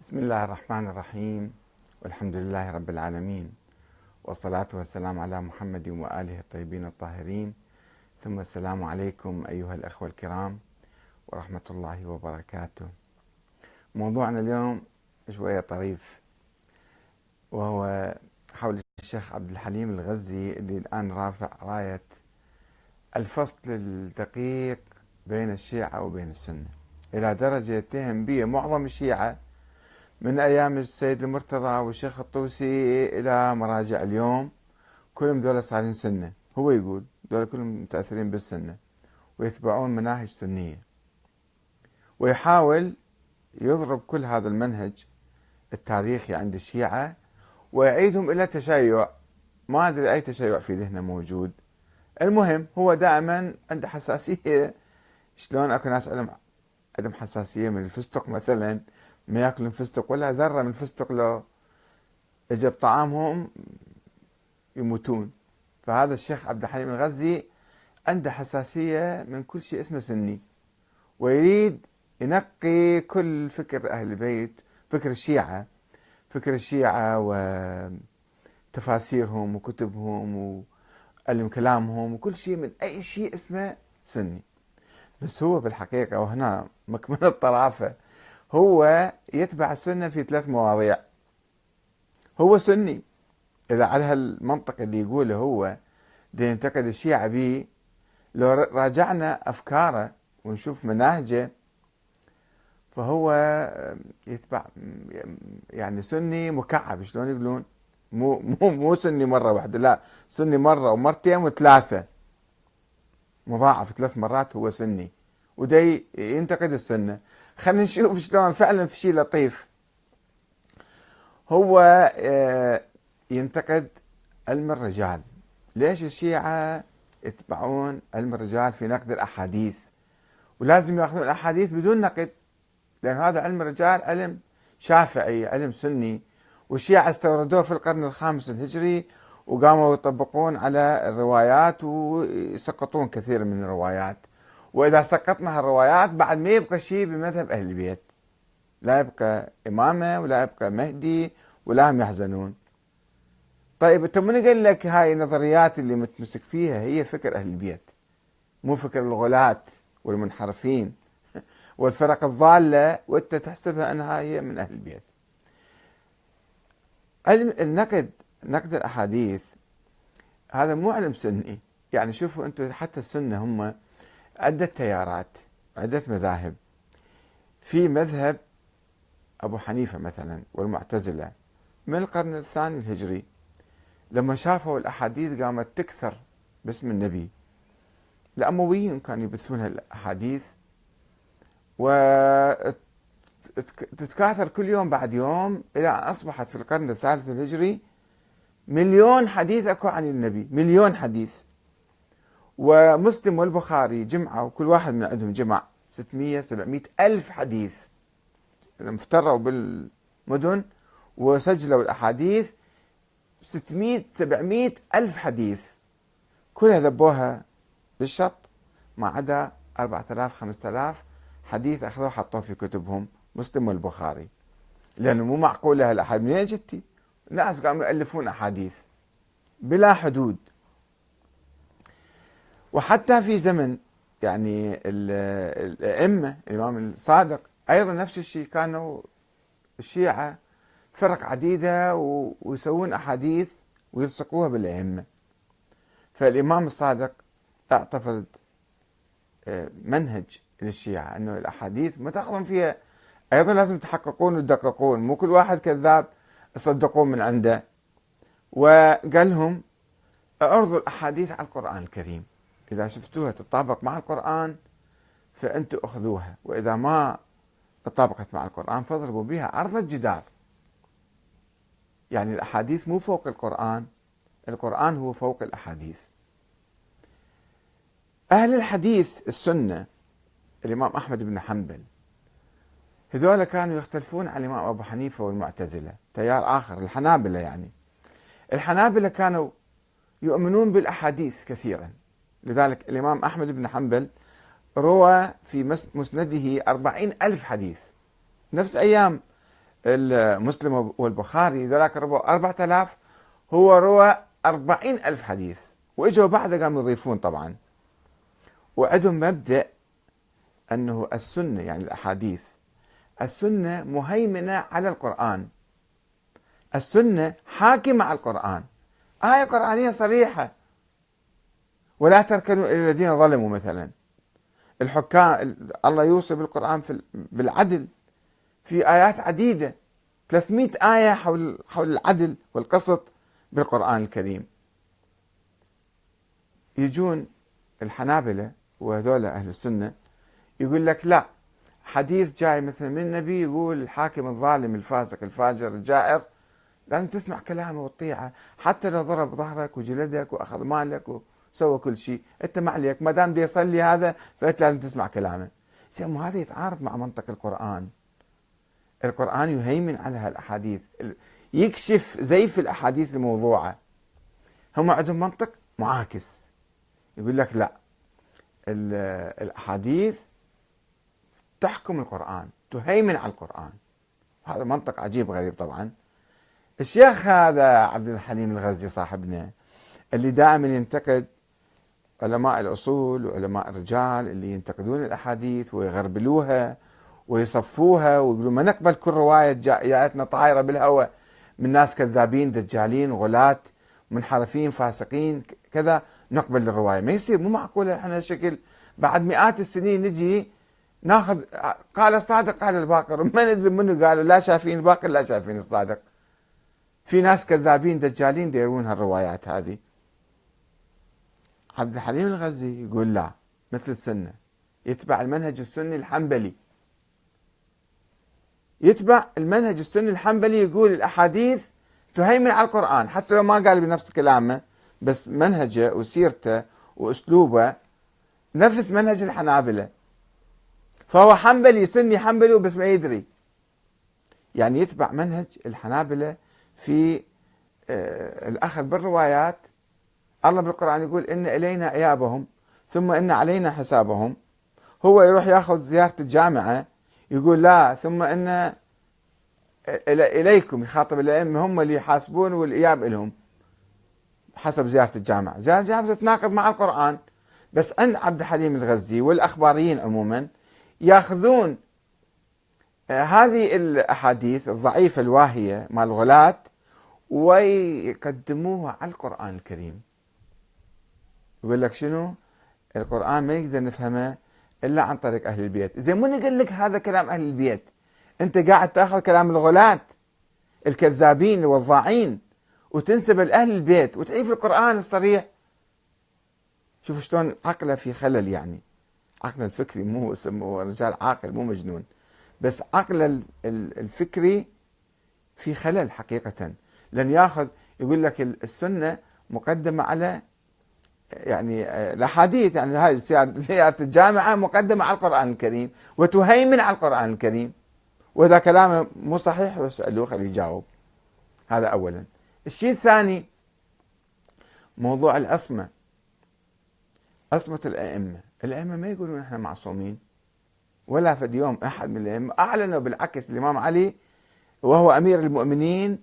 بسم الله الرحمن الرحيم. والحمد لله رب العالمين. والصلاة والسلام على محمد وآله الطيبين الطاهرين. ثم السلام عليكم أيها الأخوة الكرام ورحمة الله وبركاته. موضوعنا اليوم شوية طريف وهو حول الشيخ عبد الحليم الغزي اللي الآن رافع راية الفصل الدقيق بين الشيعة وبين السنة. إلى درجة يتهم به معظم الشيعة من أيام السيد المرتضى والشيخ الطوسي إلى مراجع اليوم كلهم دولة صارين سنة. هو يقول دولة كلهم متأثرين بالسنة ويتبعون مناهج سنية. ويحاول يضرب كل هذا المنهج التاريخي عند الشيعة ويعيدهم إلى تشيع. ما أدري أي تشيع في ذهنه موجود. المهم هو دائما عنده حساسية. شلون أكو ناس عندهم عندهم حساسية من الفستق مثلا؟ ما ياكلون فستق ولا ذرة من فستق لو اجى بطعامهم يموتون. فهذا الشيخ عبد الحليم الغزي عنده حساسية من كل شيء اسمه سني ويريد ينقي كل فكر أهل البيت فكر الشيعة فكر الشيعة وتفاسيرهم وكتبهم وعلم كلامهم وكل شيء من أي شيء اسمه سني. بس هو بالحقيقة وهنا مكمن الطرافة هو يتبع السنة في ثلاث مواضيع. هو سني. إذا على هالمنطق اللي يقوله هو دي ينتقد الشيعة به. لو راجعنا أفكاره ونشوف مناهجه فهو يتبع يعني سني مكعب شلون يقولون؟ مو مو مو سني مرة واحدة لا سني مرة ومرتين وثلاثة. مضاعف ثلاث مرات هو سني. ودي ينتقد السنة خلينا نشوف شلون فعلا في شيء لطيف. هو آه، ينتقد علم الرجال. ليش الشيعة يتبعون علم الرجال في نقد الأحاديث؟ ولازم يأخذون الأحاديث بدون نقد لأن هذا علم الرجال علم شافعي علم سني. والشيعة استوردوه في القرن الخامس الهجري وقاموا يطبقون على الروايات ويسقطون كثير من الروايات. وإذا سقطنا هالروايات بعد ما يبقى شيء بمذهب أهل البيت. لا يبقى إمامة ولا يبقى مهدي ولا هم يحزنون. طيب انت من قال لك هاي النظريات اللي متمسك فيها هي فكر أهل البيت مو فكر الغلاة والمنحرفين والفرق الضالة وإنت تحسبها أنها هي من أهل البيت. علم النقد نقد الأحاديث هذا مو علم سني. يعني شوفوا أنتم حتى السنة هم عدة تيارات عدة مذاهب. في مذهب أبو حنيفة مثلا والمعتزلة من القرن الثاني الهجري لما شافوا الأحاديث قامت تكثر باسم النبي. الأمويين كانوا يبثون الأحاديث وتتكاثر كل يوم بعد يوم إلى أن أصبحت في القرن الثالث الهجري مليون حديث أكو عن النبي مليون حديث. ومسلم والبخاري جمعة وكل واحد من عندهم جمع 600 700 ألف حديث. افتروا بالمدن وسجلوا الأحاديث 600 700 ألف حديث. كلها ذبوها بالشط ما عدا 4000 5000 حديث أخذوه حطوه في كتبهم مسلم والبخاري. لأنه مو معقولة هالأحاديث. منين جتي؟ ناس قاموا يألفون أحاديث بلا حدود. وحتى في زمن يعني الأئمة الإمام الصادق أيضا نفس الشيء كانوا الشيعة فرق عديدة ويسوون أحاديث ويلصقوها بالأئمة. فالإمام الصادق اعتقد آه، منهج للشيعة أنه الأحاديث ما تاخذون فيها. أيضا لازم تحققون وتدققون مو كل واحد كذاب تصدقون من عنده. وقال لهم أعرضوا الأحاديث على القرآن الكريم. إذا شفتوها تطابق مع القرآن فأنتم أخذوها. وإذا ما تطابقت مع القرآن فاضربوا بها عرض الجدار. يعني الأحاديث مو فوق القرآن القرآن هو فوق الأحاديث. أهل الحديث السنة الإمام أحمد بن حنبل هذول كانوا يختلفون عن الإمام أبو حنيفة والمعتزلة. تيار آخر الحنابلة يعني. الحنابلة كانوا يؤمنون بالأحاديث كثيرا. لذلك الإمام أحمد بن حنبل روى في مسنده أربعين ألف حديث. نفس أيام مسلم والبخاري ذولاك رووا 4000 هو روى 40000 حديث. وإجوا بعده قاموا يضيفون طبعا. وعندهم مبدأ أنه السنة يعني الأحاديث. السنة مهيمنة على القرآن. السنة حاكمة على القرآن. آية قرآنية صريحة. ولا تركنوا إلى الذين ظلموا مثلا. الحكام الله يوصي بالقرآن في بالعدل. في آيات عديدة 300 آية حول حول العدل والقسط بالقرآن الكريم. يجون الحنابلة وهذول أهل السنة يقول لك لا حديث جاي مثلا من النبي يقول الحاكم الظالم الفاسق الفاجر الجائر لازم تسمع كلامه وتطيعه. حتى لو ضرب ظهرك وجلدك وأخذ مالك وسوى كل شيء. أنت ما عليك ما دام بده يصلي هذا فأنت لازم تسمع كلامه. زين هذا يتعارض مع منطق القرآن. القرآن يهيمن على هالأحاديث. يكشف زيف الأحاديث الموضوعه هم عندهم منطق معاكس. يقول لك لا. الأحاديث تحكم القرآن تهيمن على القرآن. هذا منطق عجيب غريب طبعا. الشيخ هذا عبد الحليم الغزي صاحبنا اللي دائما ينتقد علماء الأصول وعلماء الرجال اللي ينتقدون الأحاديث ويغربلوها ويصفوها ويقولون ما نقبل كل رواية جاءتنا طايرة بالهواء من ناس كذابين دجالين غلاة منحرفين فاسقين كذا نقبل الرواية. ما يصير مو معقولة إحنا شكل بعد مئات السنين نجي ناخذ قال الصادق قال الباقر. ما ندري منو قالوا لا شايفين الباقر لا شايفين الصادق. في ناس كذابين دجالين يروون هالروايات هذه. عبد الحليم الغزي يقول لا مثل السنة. يتبع المنهج السني الحنبلي. يتبع المنهج السني الحنبلي يقول الأحاديث تهيمن على القرآن حتى لو ما قال بنفس كلامه بس منهجه وسيرته وأسلوبه نفس منهج الحنابلة. فهو حنبلي سني حنبلي بس ما يدري. يعني يتبع منهج الحنابلة في آه، الأخذ بالروايات الله بالقرآن يقول إن إلينا إيابهم ثم إن علينا حسابهم. هو يروح ياخذ زيارة الجامعة يقول لا ثم إن إليكم يخاطب الأئمة هم اللي يحاسبون والإياب لهم حسب زيارة الجامعة. زيارة الجامعة تتناقض مع القرآن بس عند عبد الحليم الغزي والأخباريين عموما ياخذون آه، هذه الأحاديث الضعيفة الواهية مال الغلاة ويقدموها على القرآن الكريم. يقول لك شنو؟ القرآن ما يقدر نفهمه إلا عن طريق أهل البيت. زين من قال لك هذا كلام أهل البيت؟ أنت قاعد تأخذ كلام الغلاة الكذابين الوضاعين وتنسب لأهل البيت وتعيف القرآن الصريح. شوف شلون عقله في خلل يعني. عقله الفكري مو رجال عاقل مو مجنون. بس عقله الفكري في خلل حقيقة. لن ياخذ يقول لك السنة مقدمة على يعني الأحاديث يعني هاي زياره الجامعة مقدمة على القرآن الكريم وتهيمن على القرآن الكريم واذا كلامه مو صحيح اسالوه خليه يجاوب. هذا اولا. الشيء الثاني موضوع العصمه عصمه الأئمة. الأئمة ما يقولون إحنا معصومين. ولا في يوم أحد من الأئمة أعلنوا بالعكس الإمام علي وهو أمير المؤمنين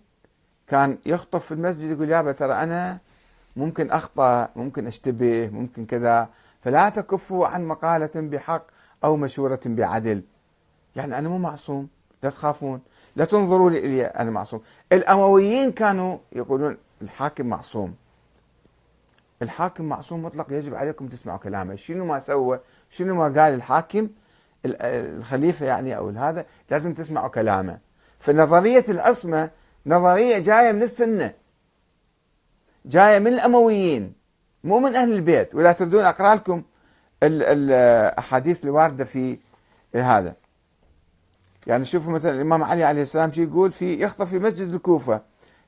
كان يخطب في المسجد يقول يابا ترى أنا ممكن أخطأ ممكن أشتبه ممكن كذا. فلا تكفوا عن مقالة بحق أو مشورة بعدل. يعني أنا مو معصوم لا تخافون. لا تنظروا لي أنا معصوم. الأمويين كانوا يقولون الحاكم معصوم. الحاكم معصوم مطلق يجب عليكم تسمعوا كلامه. شنو ما سوى شنو ما قال الحاكم الخليفة يعني أو هذا لازم تسمعوا كلامه. فنظرية العصمة نظرية جاية من السنة. جاية من الأمويين مو من أهل البيت ولا تريدون أقرأ لكم الاحاديث الواردة في هذا. يعني شوفوا مثلا الإمام علي عليه السلام شو يقول؟ في يخطب في مسجد الكوفة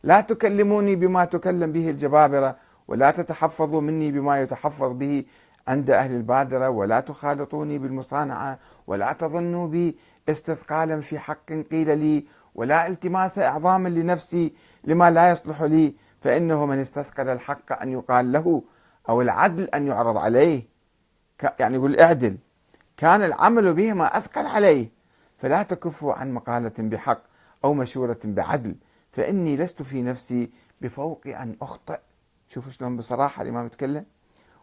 لا تكلموني بما تكلم به الجبابرة ولا تتحفظوا مني بما يتحفظ به عند أهل البادرة ولا تخالطوني بالمصانعة ولا تظنوا بي استثقالا في حق قيل لي ولا التماس إعظاما لنفسي لما لا يصلح لي فإنه من استثقل الحق أن يقال له أو العدل أن يعرض عليه. يعني يقول اعدل. كان العمل بهما أثقل عليه. فلا تكفوا عن مقالة بحق أو مشورة بعدل. فإني لست في نفسي بفوق أن أخطئ. شوفوا شلون بصراحة الإمام يتكلم.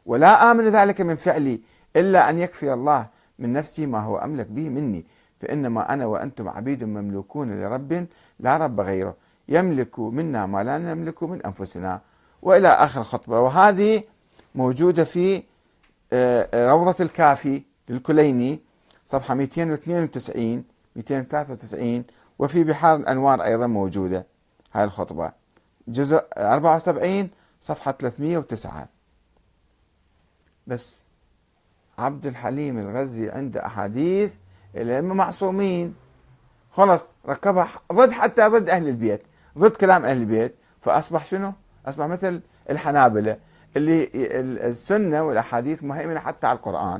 ولا آمن ذلك من فعلي إلا أن يكفي الله من نفسي ما هو أملك به مني. فإنما أنا وأنتم عبيد مملوكون لرب لا رب غيره. يملك منا ما لا نملك من أنفسنا وإلى آخر الخطبة وهذه موجودة في آه، روضة الكافي للكليني صفحة 292 293 وفي بحار الأنوار أيضا موجودة هاي الخطبة. جزء 74 صفحة 309 بس عبد الحليم الغزي عنده أحاديث الأئمة معصومين. خلص ركبها ضد حتى ضد أهل البيت. ضد كلام أهل البيت فأصبح شنو؟ أصبح مثل الحنابلة اللي السنة والأحاديث مهيمنة حتى على القرآن